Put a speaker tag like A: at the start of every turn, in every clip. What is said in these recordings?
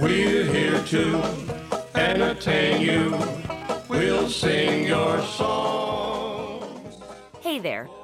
A: We're here to entertain you. We'll sing your songs.
B: Hey there.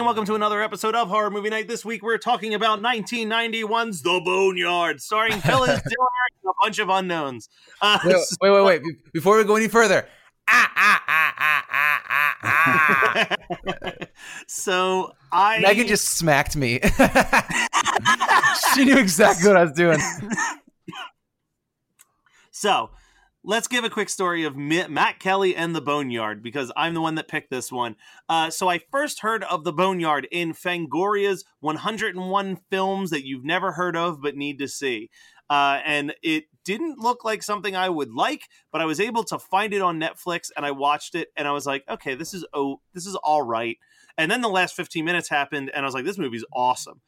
C: And welcome to another episode of Horror Movie Night. This week, we're talking about 1991's The Boneyard, starring Phyllis Diller and a bunch of unknowns. Uh,
D: Wait, wait, wait, wait. Before we go any further, ah, ah, ah, ah, ah, ah, ah.
C: so I
D: Megan just smacked me. she knew exactly what I was doing.
C: So let's give a quick story of Matt Kelly and the Boneyard because I'm the one that picked this one. Uh, so I first heard of the Boneyard in Fangoria's 101 films that you've never heard of but need to see. Uh, and it didn't look like something I would like, but I was able to find it on Netflix and I watched it and I was like, okay, this is oh, this is all right. And then the last 15 minutes happened and I was like, this movie's awesome.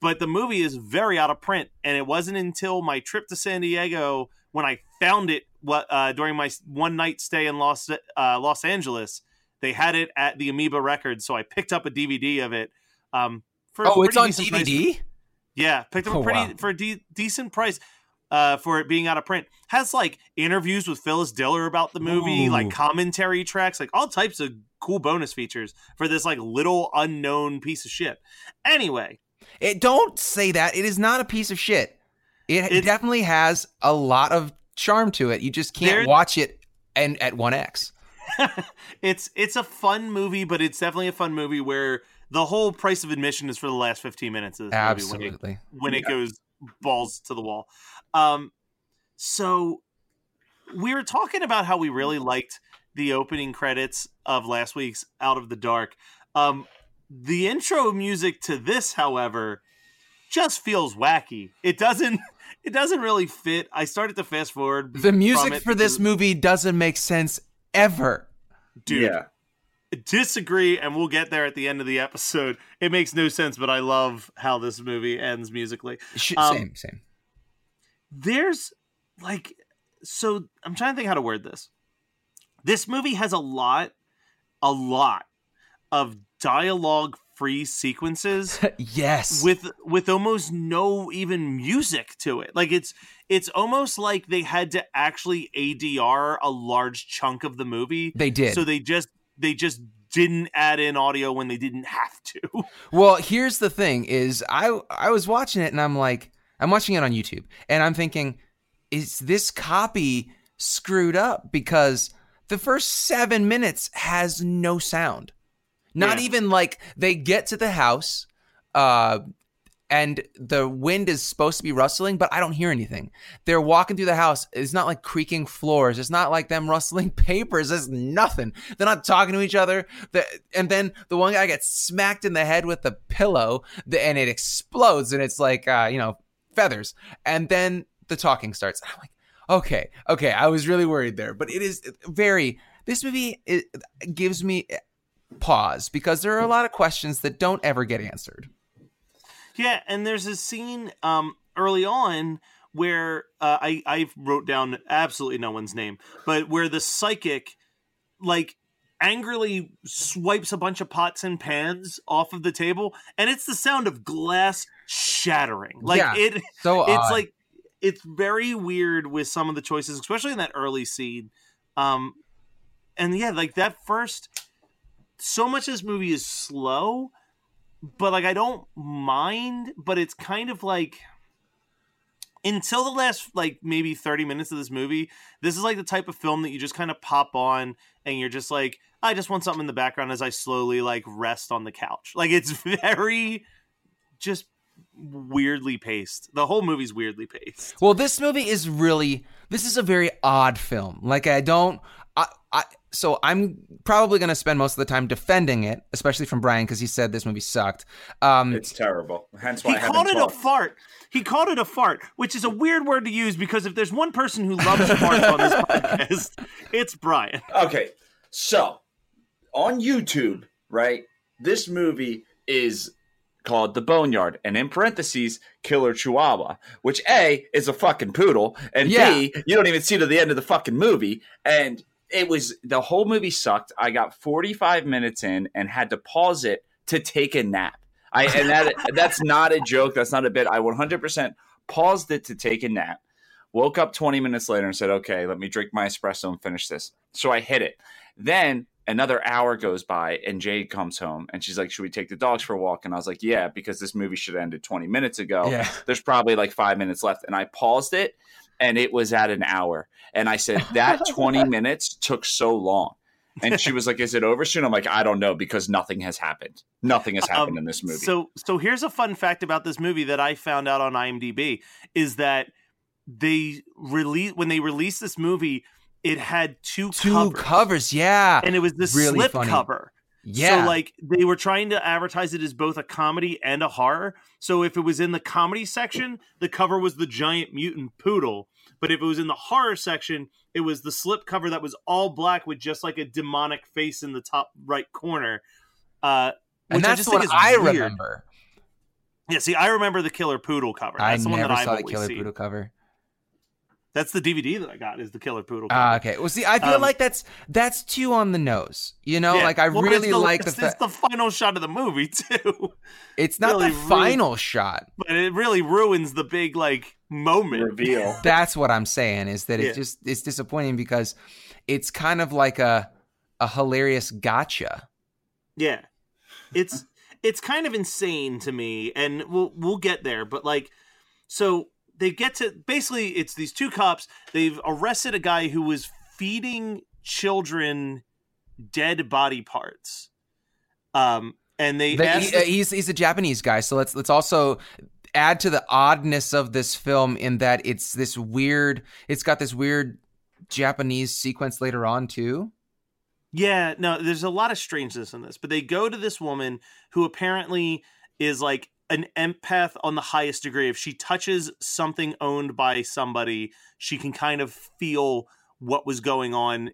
C: But the movie is very out of print, and it wasn't until my trip to San Diego when I found it uh, during my one night stay in Los uh, Los Angeles. They had it at the Amoeba Records, so I picked up a DVD of it. Um, for a
D: Oh, it's on
C: decent price.
D: DVD?
C: Yeah, picked up
D: Oh,
C: a pretty
D: wow.
C: for a de- decent price. Uh, for it being out of print, has like interviews with Phyllis Diller about the movie,
D: Ooh.
C: like commentary tracks, like all types of cool bonus features for this like little unknown piece of shit. Anyway,
D: It, don't say that. It is not a piece of shit. It
C: It's-
D: definitely has a lot of charm to it. You just can't
C: There-
D: watch it and at 1x.
C: it's it's a fun movie, but it's definitely a fun movie where the whole price of admission is for the last 15 minutes of this movie
D: Absolutely.
C: when it, when it goes balls to the wall. Um, so we were talking about how we really liked the opening credits of last week's Out of the Dark. Um, the intro music to this, however, just feels wacky. It doesn't. It doesn't really fit. I started to fast forward.
D: The music for this
C: because-
D: movie doesn't make sense ever.
C: dude.
E: Yeah.
C: disagree and we'll get there at the end of the episode it makes no sense but i love how this movie ends musically
D: Sh-
C: Um,
D: same, same.
C: there's like so i'm trying to think how to word this this movie has a lot a lot of dialogue free sequences
D: yes.
C: with with almost no even music to it. Like it's it's almost like they had to actually adr a large chunk of the movie.
D: They did.
C: so they just they just didn't add in audio when they didn't have to.
D: Well, here's the thing: is I I was watching it and I'm like, I'm watching it on YouTube and I'm thinking, is this copy screwed up? Because the first seven minutes has no sound, not
C: Yeah.
D: even like they get to the house, uh, and the wind is supposed to be rustling, but I don't hear anything. They're walking through the house. It's not like creaking floors. It's not like them rustling papers. There's nothing. They're not talking to each other. The, and then the one guy gets smacked in the head with the pillow, the, and it explodes, and it's like uh, you know feathers. And then the talking starts. I'm like, okay, okay. I was really worried there, but it is very. This movie it gives me pause because there are a lot of questions that don't ever get answered.
C: Yeah, and there's a scene um, early on where uh, I I wrote down absolutely no one's name, but where the psychic like angrily swipes a bunch of pots and pans off of the table, and it's the sound of glass shattering. Like
D: Yeah,
C: it,
D: So
C: it's
D: odd.
C: like it's very weird with some of the choices, especially in that early scene. Um, and yeah, like that first, so much of this movie is slow, but like I don't mind, but it's kind of like until the last like maybe 30 minutes of this movie this is like the type of film that you just kind of pop on and you're just like i just want something in the background as i slowly like rest on the couch. Like it's very just weirdly paced. The whole movie's weirdly paced.
D: Well, this movie is really this is a very odd film. Like I don't so I'm probably going to spend most of the time defending it, especially from Brian because he said this movie sucked. Um
E: It's terrible. Hence why
C: he
E: I
C: called it a fart he called it a fart which is a weird word to use because if there's one person who loves farts on this podcast it's brian
E: Okay, so on YouTube, right? This movie is called The Boneyard, and in parentheses, Killer Chihuahua, which A is a fucking poodle, and
D: Yeah.
E: B you don't even see to the end of the fucking movie, and it was the whole movie sucked. I got 45 minutes in and had to pause it to take a nap. I and that that's not a joke. That's not a bit. I 100% paused it to take a nap. Woke up 20 minutes later and said, "Okay, let me drink my espresso and finish this." So I hit it. Then another hour goes by and Jade comes home and she's like, "Should we take the dogs for a walk?" And I was like, "Yeah, because this movie should have ended 20 minutes ago.
D: Yeah.
E: There's probably like 5 minutes left." And I paused it and it was at an hour. And I said, "That 20 minutes took so long." And she was like, "Is it over soon?" I'm like, "I don't know because nothing has happened. Nothing has happened
C: Um,
E: in this movie."
C: So so here's a fun fact about this movie that I found out on IMDb is that they release when they released this movie, it had two,
D: two
C: covers,
D: covers, yeah.
C: and it was the
D: Really
C: slip
D: funny.
C: cover.
D: yeah.
C: So like they were trying to advertise it as both a comedy and a horror. So if it was in the comedy section, the cover was the giant mutant poodle. But if it was in the horror section, it was the slip cover that was all black with just like a demonic face in the top right corner. Uh,
D: and
C: which I
D: that's
C: just
D: the
C: think
D: one
C: is
D: I
C: weird.
D: remember.
C: Yeah, see, I remember the Killer Poodle cover.
D: I
C: That's the one
D: never
C: that I've
D: saw the Killer
C: seen.
D: Poodle cover.
C: That's the DVD that I got is the Killer Poodle cover.
D: Ah, okay. Well, see, I feel
C: Um,
D: like that's that's too on the nose. You know,
C: Yeah.
D: like I
C: Well, but it's
D: really
C: the,
D: like the
C: it's, it's the final shot of the movie too,
D: it's not
C: really
D: the
C: ruined-
D: final shot.
C: but it really ruins the big like moment.
E: reveal.
D: That's what I'm saying is that it
C: Yeah.
D: just it's disappointing because it's kind of like a a hilarious gotcha.
C: Yeah, it's it's kind of insane to me, and we'll we'll get there. But like, so they get to basically it's these two cops. They've arrested a guy who was feeding children dead body parts. Um, and they
D: The- he- uh, he's he's a Japanese guy, so let's let's also add to the oddness of this film in that it's this weird. It's got this weird Japanese sequence later on too.
C: Yeah, no, there's a lot of strangeness in this, but they go to this woman who apparently is like an empath on the highest degree. If she touches something owned by somebody, she can kind of feel what was going on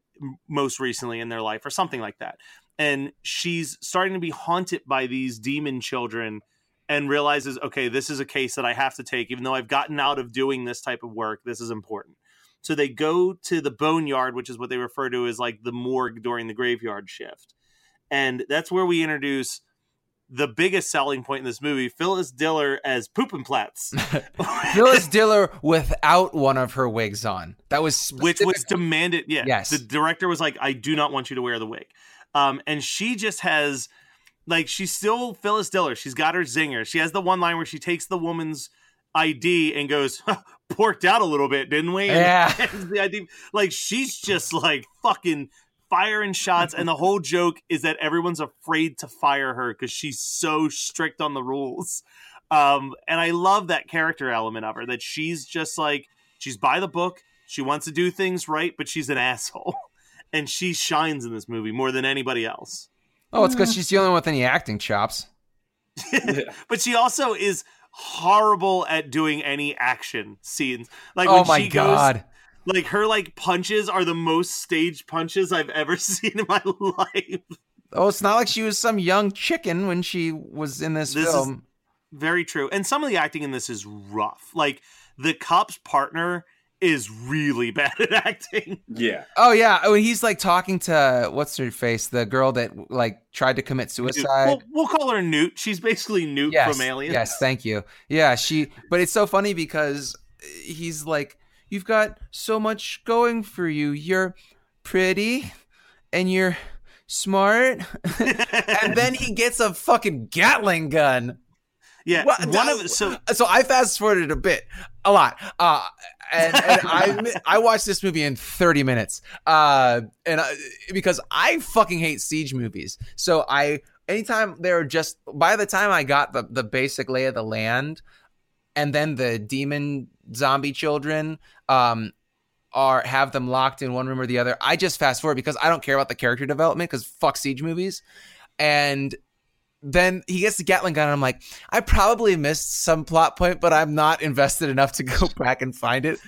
C: most recently in their life or something like that. And she's starting to be haunted by these demon children and realizes, okay, this is a case that I have to take, even though I've gotten out of doing this type of work. This is important. So they go to the boneyard, which is what they refer to as like the morgue during the graveyard shift. And that's where we introduce the biggest selling point in this movie, Phyllis Diller as Poopinplatz,
D: Phyllis Diller without one of her wigs on. That was
C: which was demanded. Yeah.
D: Yes.
C: The director was like, I do not want you to wear the wig. Um, and she just has like she's still Phyllis Diller. She's got her zinger. She has the one line where she takes the woman's ID and goes, porked out a little bit, didn't we? And
D: Yeah.
C: hands the ID. Like she's just like fucking firing shots, and the whole joke is that everyone's afraid to fire her because she's so strict on the rules. Um, and I love that character element of her that she's just like she's by the book. She wants to do things right, but she's an asshole, and she shines in this movie more than anybody else.
D: Oh, it's because she's the only one with any acting chops.
C: but she also is horrible at doing any action scenes. Like
D: oh
C: when
D: my
C: she
D: god.
C: goes, like her like punches are the most staged punches I've ever seen in my life.
D: Oh, it's not like she was some young chicken when she was in this,
C: This is-
D: film.
C: Very true. And some of the acting in this is rough. Like the cop's partner is really bad at acting.
E: Yeah.
D: Oh yeah, oh he's like talking to what's her face, the girl that like tried to commit suicide.
C: We'll, we'll call her Newt. She's basically Newt
D: yes,
C: from Alien.
D: yes, thank you. Yeah, she. But it's so funny because he's like, "You've got so much going for you. You're pretty, and you're smart." and then he gets a fucking Gatling gun.
C: Yeah. One of so
D: so I fast forwarded a bit, a lot. Uh, and, and I I watched this movie in 30 minutes. Uh, and I, because I fucking hate siege movies. So I anytime they're just by the time I got the the basic lay of the land, and then the demon zombie children um are have them locked in one room or the other. I just fast forward because I don't care about the character development because fuck siege movies. And then he gets the Gatling gun, and I'm like, I probably missed some plot point, but I'm not invested enough to go back and find it.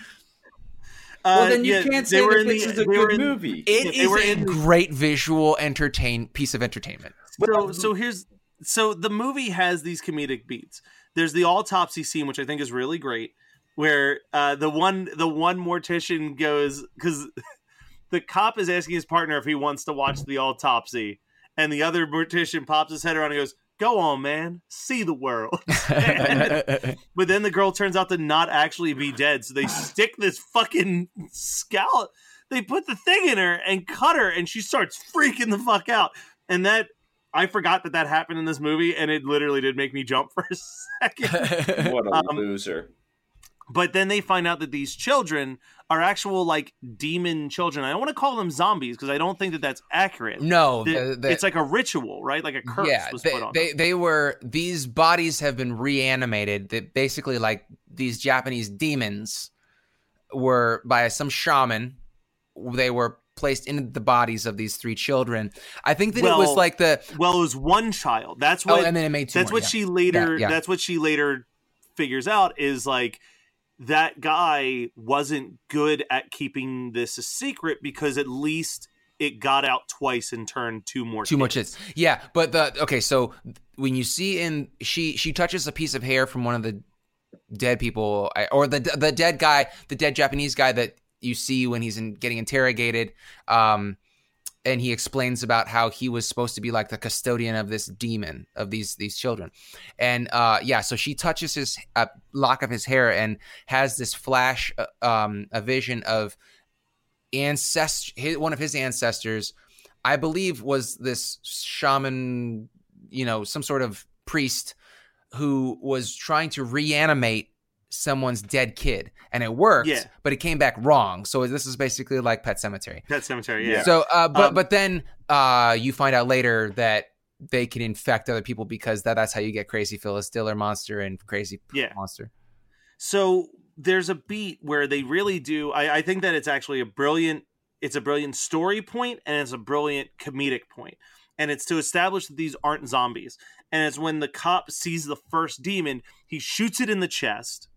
E: Well,
C: uh,
E: then you
C: yeah,
E: can't say
C: were
E: that this
C: the-
E: is a good
C: in-
E: movie.
D: It
C: Yeah,
D: is a
C: in-
D: great visual entertain piece of entertainment.
C: So, so here's so the movie has these comedic beats. There's the autopsy scene, which I think is really great, where uh, the one the one mortician goes because the cop is asking his partner if he wants to watch the autopsy, and the other mortician pops his head around and goes, "Go on, man, see the world." but then the girl turns out to not actually be dead, so they stick this fucking scalp. They put the thing in her and cut her, and she starts freaking the fuck out. And that I forgot that that happened in this movie, and it literally did make me jump for a second.
E: What a
C: Um,
E: loser.
C: but then they find out that these children are actual like demon children. I don't want to call them zombies because I don't think that that's accurate.
D: no,
C: The-
D: the- the-
C: it's like a ritual, right? Like a curse
D: yeah,
C: was
D: they,
C: put on.
D: they
C: them.
D: they were these bodies have been reanimated. That basically like these Japanese demons were by some shaman. They were placed into the bodies of these three children. I think that it was like the
C: Well, it was one child. That's
D: oh,
C: what.
D: and then it made two
C: that's
D: more,
C: what
D: yeah.
C: she later.
D: Yeah, yeah.
C: That's what she later figures out is like that guy wasn't good at keeping this a secret because at least it got out twice and turned two more.
D: Too much is yeah, but the okay. So when you see in she she touches a piece of hair from one of the dead people or the the dead guy, the dead Japanese guy that you see when he's in, getting interrogated. Um, and he explains about how he was supposed to be like the custodian of this demon of these these children and uh yeah so she touches his uh, lock of his hair and has this flash uh, um a vision of ancest his, one of his ancestors i believe was this shaman you know some sort of priest who was trying to reanimate someone's dead kid and it worked
C: Yeah.
D: but it came back wrong so this is basically like Pet Sematary
C: Pet Sematary. Yeah.
D: so, uh, but
C: Um,
D: but then uh, you find out later that they can infect other people because that, that's how you get crazy Phyllis Diller monster and crazy
C: Yeah.
D: monster.
C: So there's a beat where they really do. I, I think that it's actually a brilliant. It's a brilliant story point and it's a brilliant comedic point, and it's to establish that these aren't zombies. And it's when the cop sees the first demon, he shoots it in the chest,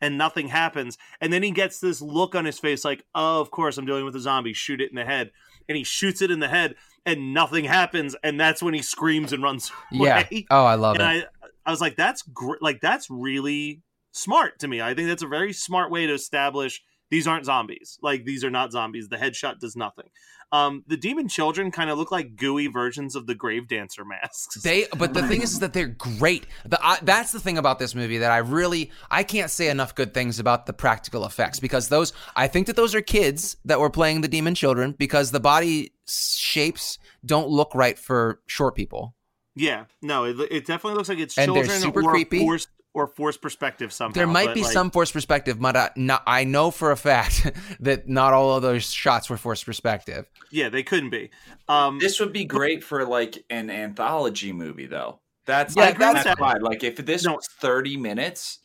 C: and nothing happens. And then he gets this look on his face, like, "Oh, of course I'm dealing with a zombie. Shoot it in the head." And he shoots it in the head, and nothing happens. And that's when he screams and runs
D: Yeah. Oh, I love
C: and
D: it.
C: I, I was like, that's gr- like that's really smart to me. I think that's a very smart way to establish these aren't zombies. Like these are not zombies. The headshot does nothing. Um, the demon children kind of look like gooey versions of the grave dancer masks.
D: They, but the thing is, is that they're great. The, I, that's the thing about this movie that I really, I can't say enough good things about the practical effects because those, I think that those are kids that were playing the demon children because the body shapes don't look right for short people.
C: yeah, no, it, it definitely looks like it's
D: And they're
C: children
D: super
C: or
D: creepy.
C: forced or forced perspective somehow.
D: There might be
C: like,
D: some forced perspective, but I, not, I know for a fact that not all of those shots were forced perspective.
C: Yeah, they couldn't be. Um,
E: This would be great for like an anthology movie, though. That's
D: Yeah,
E: like
C: that's-
E: that's fine. Like if this
C: No.
E: was thirty minutes,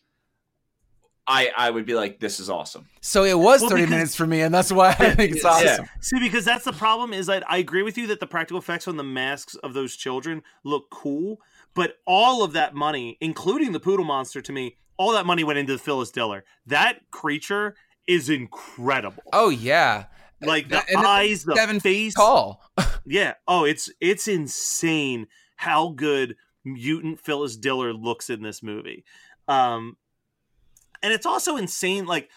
E: I I would be like, this is awesome.
D: So it was
C: Well,
D: 30
C: because-
D: minutes for me, and that's why I think it's
E: Yeah.
D: awesome.
C: See, because that's the problem is that I agree with you that the practical effects on the masks of those children look cool, but all of that money, including the poodle monster, to me, all that money went into the Phyllis Diller. That creature is incredible.
D: Oh yeah,
C: Like the
D: And
C: eyes, the
D: seven
C: face.
D: tall.
C: Yeah. Oh, it's it's insane how good mutant Phyllis Diller looks in this movie. Um and it's also insane like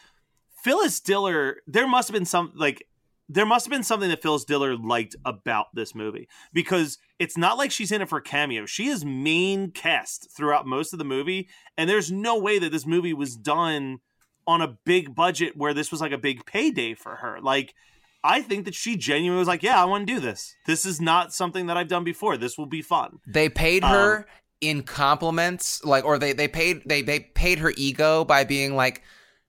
C: Phyllis Diller there must have been some like there must have been something that Phyllis Diller liked about this movie because it's not like she's in it for cameo. She is main cast throughout most of the movie and there's no way that this movie was done on a big budget where this was like a big payday for her. Like I think that she genuinely was like, "Yeah, I want to do this. This is not something that I've done before. This will be fun."
D: They paid
C: Um,
D: her in compliments, like, or they they paid they they paid her ego by being like,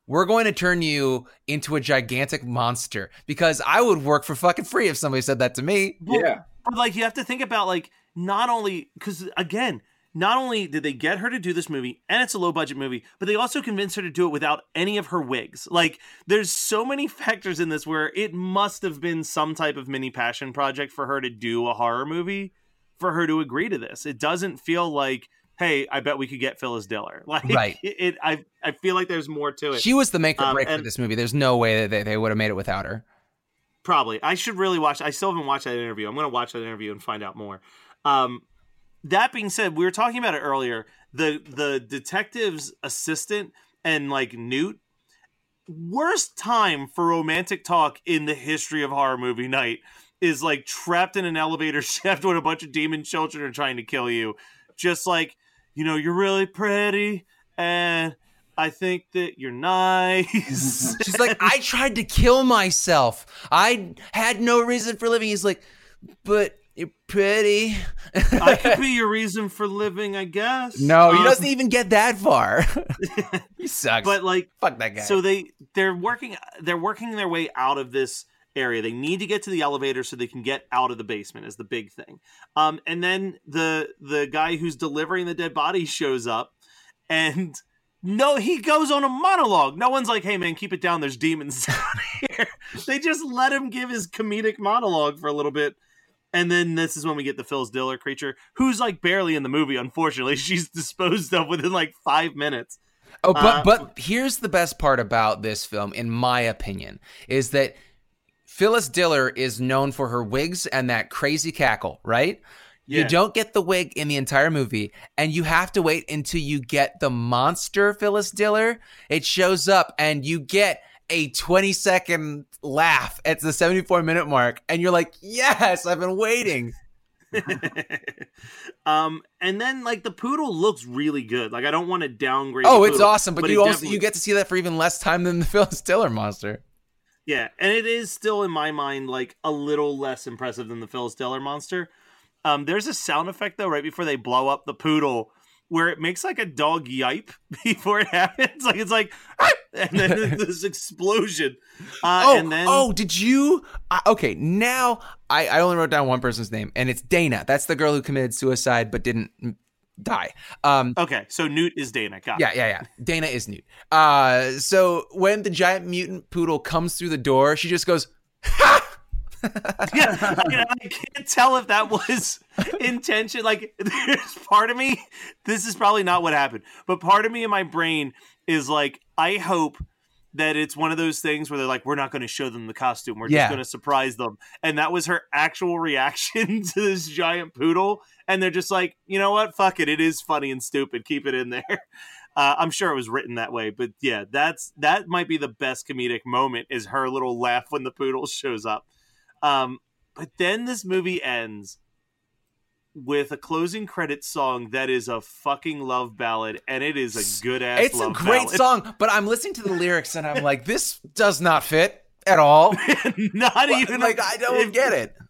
D: "We're going to turn you into a gigantic monster." Because I would work for fucking free if somebody said that to me.
C: Well,
E: yeah.
C: But like you have to think about like not only because again, not only did they get her to do this movie and it's a low budget movie, but they also convinced her to do it without any of her wigs. Like there's so many factors in this where it must have been some type of mini passion project for her to do a horror movie for her to agree to this. It doesn't feel like Hey, I bet we could get Phyllis Diller. Like,
D: Right.
C: It, it I, I feel like there's more to it.
D: She was the make or
C: Um,
D: break for this movie. There's no way that they, they would have made it without her.
C: Probably. I should really watch. I still haven't watched that interview. I'm going to watch that interview and find out more. Um, that being said, we were talking about it earlier. The the detective's assistant and like Newt. Worst time for romantic talk in the history of horror movie night is like trapped in an elevator shaft when a bunch of demon children are trying to kill you. Just like you know, you're really pretty, and I think that you're nice.
D: She's like, I tried to kill myself. I had no reason for living. He's like, but you're pretty.
C: I could be your reason for living, I guess.
D: no, he
C: Um,
D: doesn't even get that far. he sucks.
C: But like,
D: fuck that guy.
C: so they they're working they're working their way out of this area. They need to get to the elevator so they can get out of the basement. Is the big thing. Um, and then the the guy who's delivering the dead body shows up, and no, he goes on a monologue. No one's like, "Hey man, keep it down. There's demons down here." they just let him give his comedic monologue for a little bit. And then this is when we get the Phyllis Diller creature, who's like barely in the movie. Unfortunately, she's disposed of within like five minutes.
D: Oh, but
C: Uh,
D: but here's the best part about this film, in my opinion, is that Phyllis Diller is known for her wigs and that crazy cackle, right? You don't get the wig in the entire movie, and you have to wait until you get the monster Phyllis Diller. It shows up, and you get a 20 second laugh at the 74 minute mark, and you're like, yes, I've been waiting.
C: um, and then like the poodle looks really good. Like I don't want to downgrade.
D: Oh, it's
C: poodle,
D: awesome, but,
C: it
D: you also
C: definitely-
D: you get to see that for even less time than the Phyllis Diller monster.
C: Yeah, and it is still in my mind like a little less impressive than the Phyllis Diller monster. Um, there's a sound effect though right before they blow up the poodle where it makes like a dog yipe before it happens. Like it's like, "Ah!" and then there's this explosion. Uh,
D: oh,
C: and then
D: oh, did you? Uh, okay, now I, I only wrote down one person's name, and it's Dana. That's the girl who committed suicide but didn't die. Um,
C: okay, so Newt is Dana. Got it.
D: yeah, yeah, yeah. Dana is Newt. Uh, so when the giant mutant poodle comes through the door, she just goes, "Ha!"
C: yeah, I, I can't tell if that was intention. Like, there's part of me. This is probably not what happened, but part of me in my brain is like, I hope that it's one of those things where they're like, we're not going to show them the costume. We're
D: Yeah.
C: just going to surprise them. And that was her actual reaction to this giant poodle. And they're just like, you know what? Fuck it. It is funny and stupid. Keep it in there. Uh, I'm sure it was written that way, but yeah, that's that might be the best comedic moment is her little laugh when the poodle shows up. Um, but then this movie ends with a closing credit song that is a fucking love ballad, and it is a good ass.
D: It's a great song, but I'm listening to the lyrics and I'm like, this does not fit at all.
C: Not even
D: like I don't get it.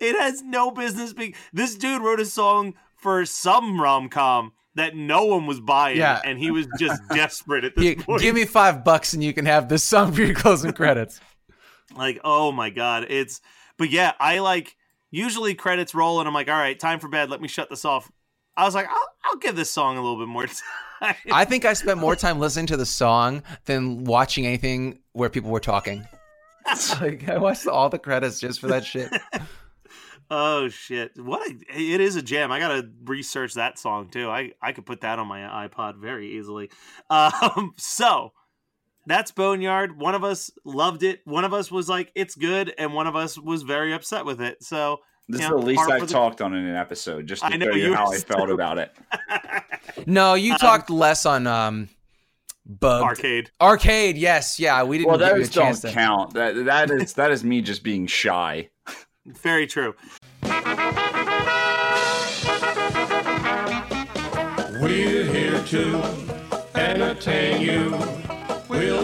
C: It has no business being. This dude wrote a song for some rom com that no one was buying,
D: Yeah.
C: and he was just desperate at this
D: You-
C: point.
D: give me five bucks and you can have this song for your closing credits.
C: like oh my god it's but yeah i like usually credits roll and i'm like all right time for bed let me shut this off I was like, I'll, I'll give this song a little bit more time.
D: I think I spent more time listening to the song than watching anything where people were talking. It's like I watched all the credits just for that shit.
C: oh shit! What a, it is a jam. I gotta research that song too. I I could put that on my iPod very easily. Um, so that's Boneyard. One of us loved it. One of us was like, "It's good," and one of us was very upset with it. So
E: This
C: you
E: is the least I've
C: the-
E: talked on in an episode, just to
C: I know,
E: show you
C: you
E: how
C: were
E: I felt about it.
D: No, you talked less on um Bug
C: arcade.
D: Arcade. Yes, yeah, we didn't
E: Well,
D: give you a
E: those don't
D: to.
E: count. That that is that is me just being shy.
C: Very true.
A: We're here to entertain you.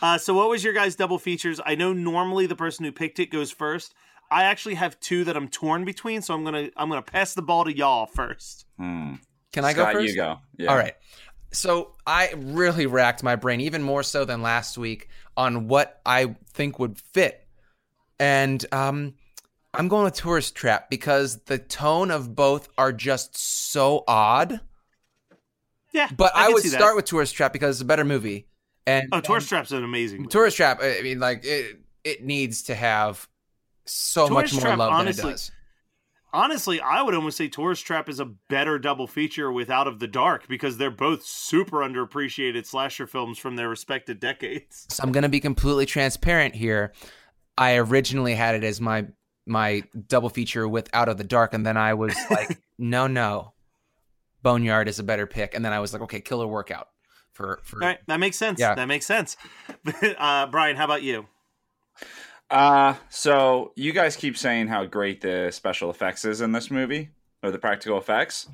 C: Uh, so, what was your guys' double features? I know normally the person who picked it goes first. I actually have two that I'm torn between, so I'm gonna I'm gonna pass the ball to y'all first.
E: Hmm.
D: Can I
E: Scott,
D: go first?
E: You go. Yeah.
D: All right. So I really racked my brain, even more so than last week, on what I think would fit. And um, I'm going with Tourist Trap because the tone of both are just so odd.
C: Yeah,
D: But I,
C: can
D: would start with Tourist Trap because it's a better movie. And
C: Oh, Tourist Trap's an amazing. movie.
D: Tourist Trap, I mean, like it, it needs to have so
C: Tourist
D: much more
C: Trap,
D: love
C: honestly-
D: than it does.
C: Honestly, I would almost say Tourist Trap is a better double feature with Out of the Dark because they're both super underappreciated slasher films from their respective decades.
D: So I'm going to be completely transparent here. I originally had it as my my double feature with Out of the Dark, and then I was like, no, no, Boneyard is a better pick. And then I was like, okay, Killer Workout for for
C: All right, that makes sense.
D: Yeah.
C: That makes sense. uh, Brian, how about you?
E: Uh, so you guys keep saying how great the special effects is in this movie or the practical effects.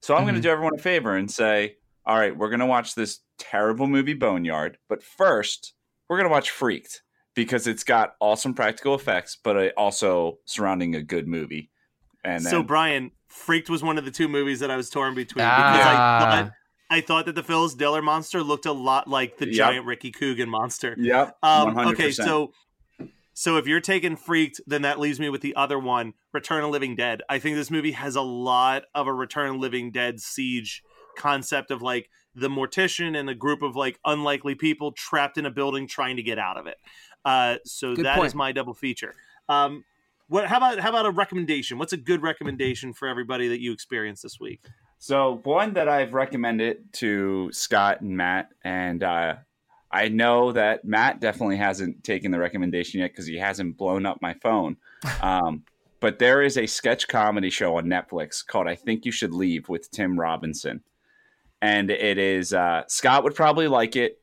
E: So I'm going to do everyone a favor and say, all right, we're going to watch this terrible movie Boneyard, but first we're going to watch Freaked because it's got awesome practical effects, but also surrounding a good movie. And then,
C: So, Brian, Freaked was one of the two movies that I was torn between
D: Ah.
C: because I thought I thought that the Phyllis Diller monster looked a lot like the
E: Yep.
C: giant Ricky Coogan monster.
E: yep,
C: Um,
E: 100%.
C: okay, so so if you're taking Freaked, then that leaves me with the other one, Return of Living Dead. I think this movie has a lot of a Return of Living Dead siege concept of like the mortician and a group of like unlikely people trapped in a building trying to get out of it. Uh, so
D: Good
C: that is
D: point.
C: my double feature. Um, what? How about how about a recommendation? What's a good recommendation for everybody that you experienced this week?
E: So one that I've recommended to Scott and Matt, and uh, I know that Matt definitely hasn't taken the recommendation yet because he hasn't blown up my phone. Um, but there is a sketch comedy show on Netflix called "I Think You Should Leave" with Tim Robinson, and it is uh, Scott would probably like it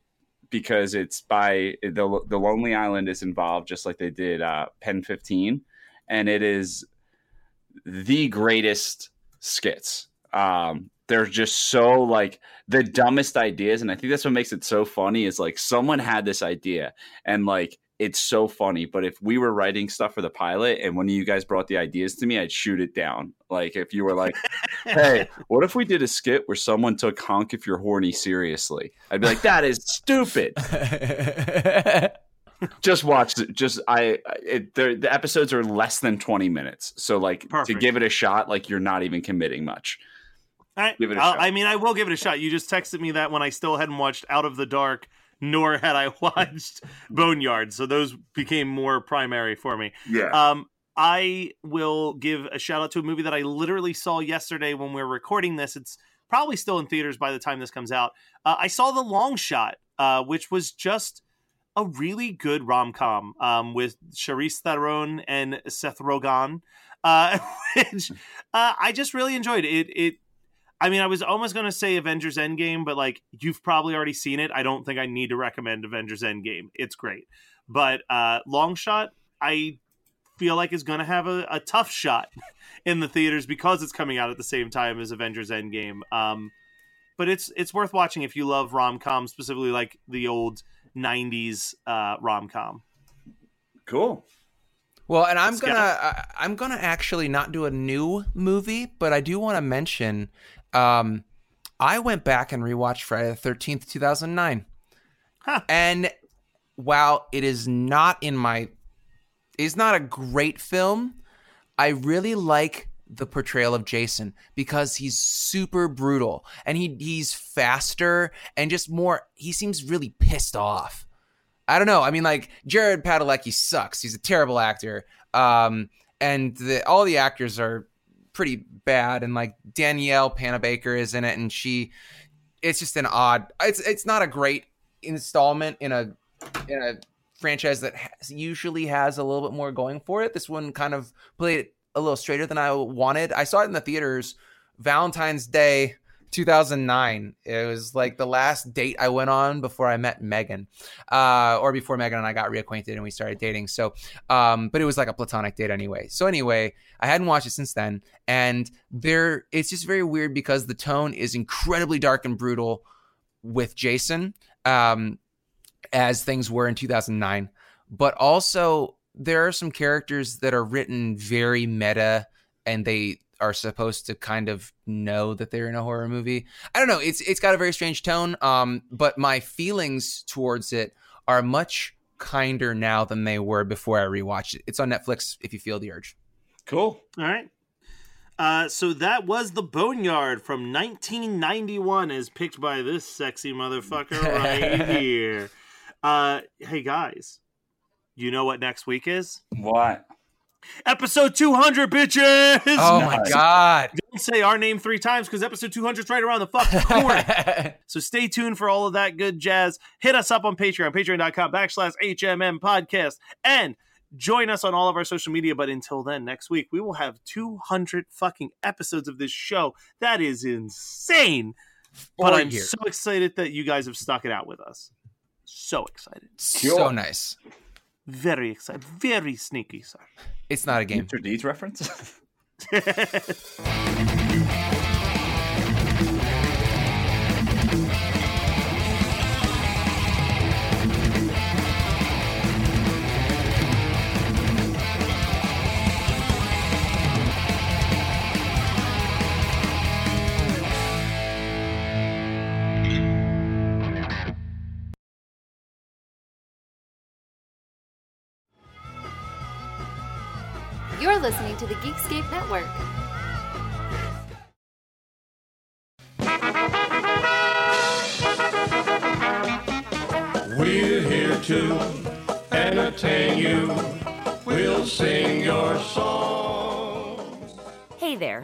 E: because it's by the the Lonely Island is involved, just like they did uh, Pen Fifteen, and it is the greatest skits. Um, they're just so like the dumbest ideas, and I think that's what makes it so funny. Is like someone had this idea, and like it's so funny. But if we were writing stuff for the pilot, and one of you guys brought the ideas to me, I'd shoot it down. Like if you were like, "Hey, what if we did a skit where someone took honk if you're horny seriously?" I'd be like, "That is stupid." just watch. Just I, it, the the episodes are less than twenty minutes, so like to give it a shot, like you're not even committing much.
C: All right,
E: Give it a
C: I'll-
E: shot.
C: I mean, I will give it a shot. You just texted me that when I still hadn't watched Out of the Dark, nor had I watched Boneyard, so those became more primary for me.
E: Yeah.
C: Um, I will give a shout out to a movie that I literally saw yesterday when we were recording this. It's probably still in theaters by the time this comes out. Uh, I saw The Long Shot, uh, which was just a really good rom com um, with Charlize Theron and Seth Rogen, uh, which uh, I just really enjoyed. It it. I mean, I was almost going to say Avengers Endgame, but like you've probably already seen it. I don't think I need to recommend Avengers Endgame. It's great, but uh, Long Shot, I feel like is going to have a, a tough shot in the theaters because it's coming out at the same time as Avengers Endgame. Um, but it's it's worth watching if you love rom com, specifically like the old '90s uh, rom com.
E: Cool.
D: Well, and I'm
C: Scott.
D: gonna I, I'm gonna actually not do a new movie, but I do want to mention. Um, I went back and rewatched Friday the Thirteenth, two thousand nine,
C: Huh.
D: and while it is not in my, it's not a great film. I really like the portrayal of Jason because he's super brutal and he he's faster and just more. He seems really pissed off. I don't know. I mean, like Jared Padalecki sucks. He's a terrible actor. Um, and the, all the actors are pretty bad. And like Danielle Panabaker is in it, and she, it's just an odd. It's it's not a great installment in a in a franchise that has, usually has a little bit more going for it. This one kind of played a little straighter than I wanted. I saw it in the theaters Valentine's Day 2009. It was like the last date I went on before I met Megan, uh, or before Megan and I got reacquainted and we started dating. So, um, but it was like a platonic date anyway. So anyway, I hadn't watched it since then, and there, it's just very weird because the tone is incredibly dark and brutal with Jason, um, as things were in 2009, but also there are some characters that are written very meta and they are supposed to kind of know that they're in a horror movie. I don't know. It's it's got a very strange tone. Um, but my feelings towards it are much kinder now than they were before I rewatched it. It's on Netflix if you feel the urge.
E: Cool.
C: All right. Uh, so that was the Boneyard from 1991, as picked by this sexy motherfucker right here. Uh, hey guys, you know what next week is?
E: What?
C: Episode 200, bitches.
D: Oh my god.
C: Don't say our name three times because episode 200 is right around the fucking corner. So stay tuned for all of that good jazz. Hit us up on Patreon, patreon.com backslash HMM podcast, and join us on all of our social media. But until then, next week, we will have 200 fucking episodes of this show. That is insane. But I'm
D: years.
C: so excited that you guys have stuck it out with us. So excited.
D: so nice.
C: Very excited. Very sneaky, sir.
D: It's not a game.
E: Mr. Deeds reference?
F: Network.
A: We're here to entertain you. We'll sing your song.
B: Hey there.